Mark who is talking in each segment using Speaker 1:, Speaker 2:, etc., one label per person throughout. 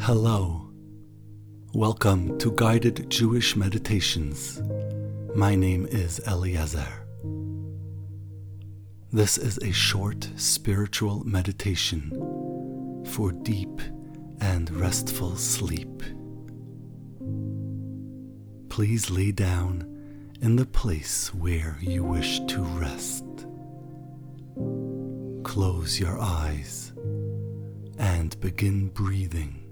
Speaker 1: Hello. Welcome to Guided Jewish Meditations. My name is Eliezer. This is a short spiritual meditation for deep and restful sleep. Please lay down in the place where you wish to rest. Close your eyes and begin breathing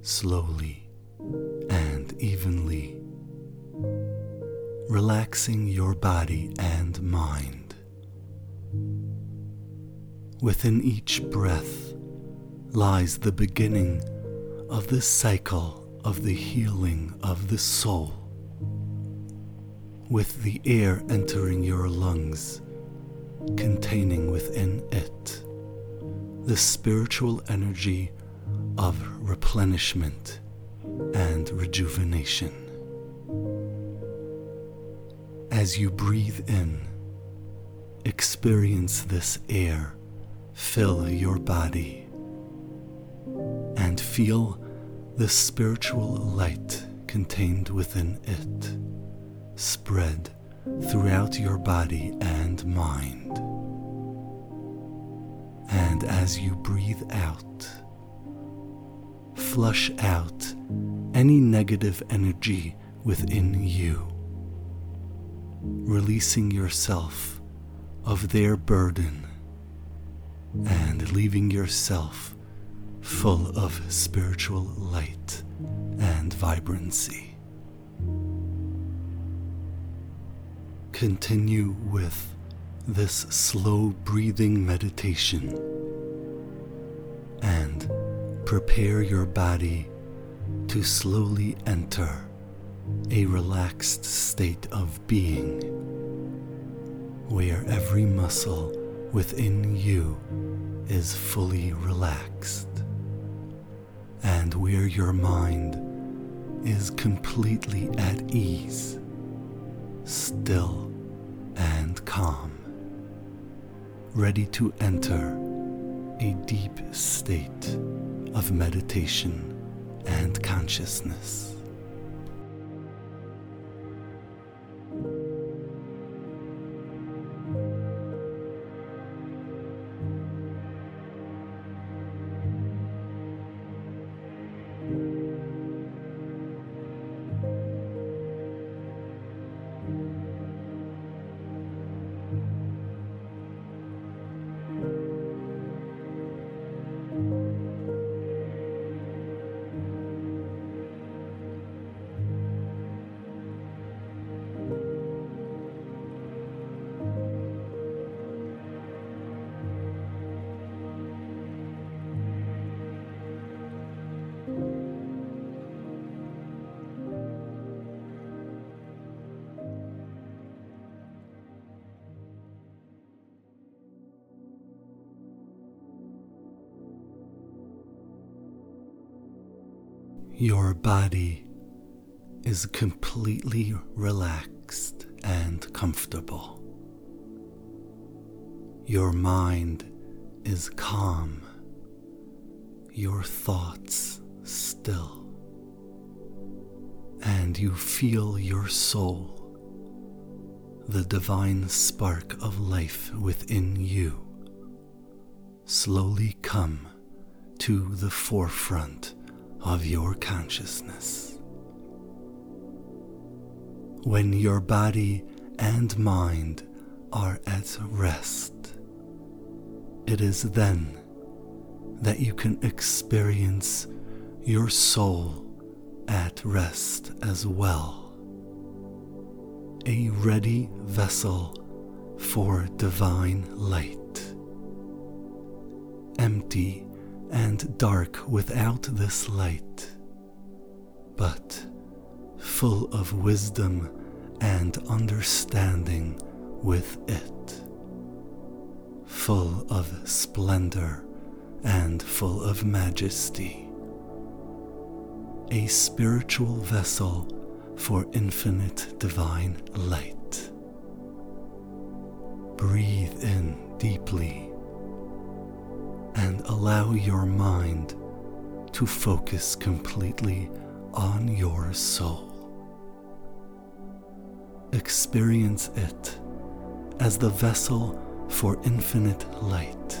Speaker 1: slowly and evenly, relaxing your body and mind. Within each breath lies the beginning of the cycle of the healing of the soul. With the air entering your lungs, containing within it the spiritual energy of replenishment and rejuvenation. As you breathe in, experience this air fill your body and feel the spiritual light contained within it spread throughout your body and mind. And as you breathe out, flush out any negative energy within you, releasing yourself of their burden and leaving yourself full of spiritual light and vibrancy. Continue with this slow breathing meditation and prepare your body to slowly enter a relaxed state of being where every muscle within you is fully relaxed and where your mind is completely at ease, still and calm, ready to enter a deep state of meditation and consciousness. Your body is completely relaxed and comfortable. Your mind is calm, your thoughts still, and you feel your soul, the divine spark of life within you, slowly come to the forefront of your consciousness. When your body and mind are at rest, it is then that you can experience your soul at rest as well. A ready vessel for divine light. Empty and dark without this light, but full of wisdom and understanding with it, full of splendor and full of majesty, a spiritual vessel for infinite divine light. Breathe in deeply and allow your mind to focus completely on your soul. Experience it as the vessel for infinite light,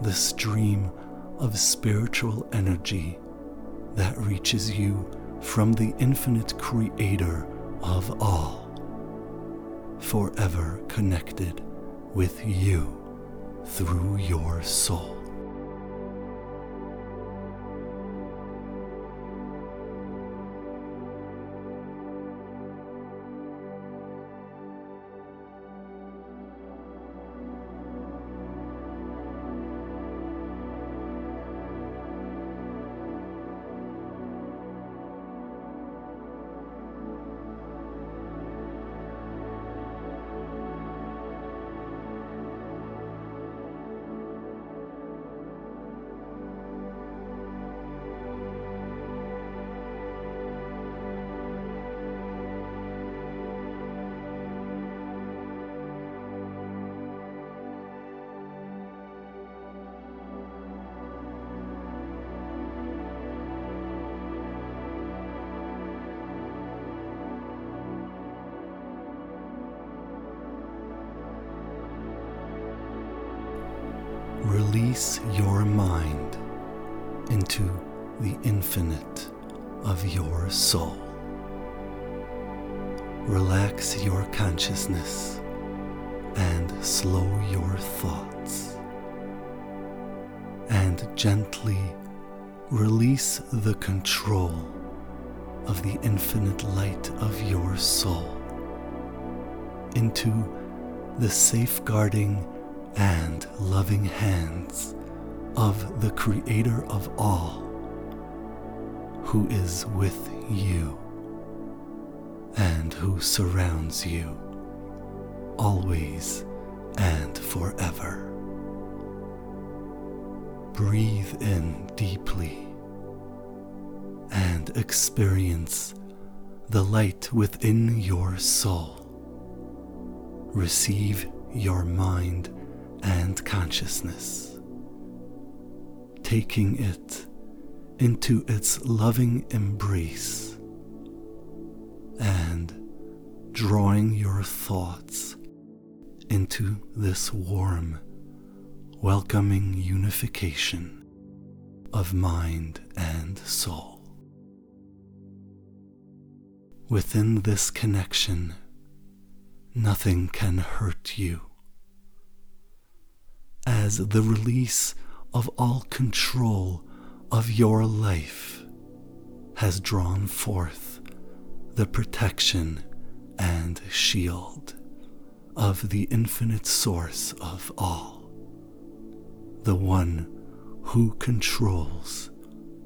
Speaker 1: the stream of spiritual energy that reaches you from the infinite creator of all, forever connected with you through your soul. Release your mind into the infinite of your soul. Relax your consciousness and slow your thoughts. And gently release the control of the infinite light of your soul into the safeguarding and loving hands of the Creator of all, who is with you and who surrounds you always and forever. Breathe in deeply and experience the light within your soul. Receive your mind and consciousness, taking it into its loving embrace and drawing your thoughts into this warm, welcoming unification of mind and soul. Within this connection, nothing can hurt you as the release of all control of your life has drawn forth the protection and shield of the infinite source of all, the one who controls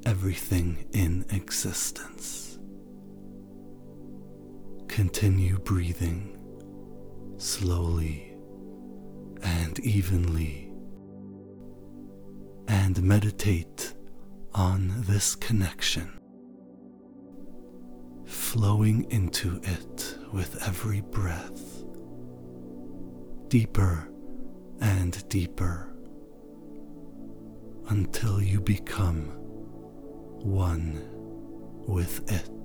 Speaker 1: everything in existence. Continue breathing slowly and evenly and meditate on this connection, flowing into it with every breath, deeper and deeper, until you become one with it.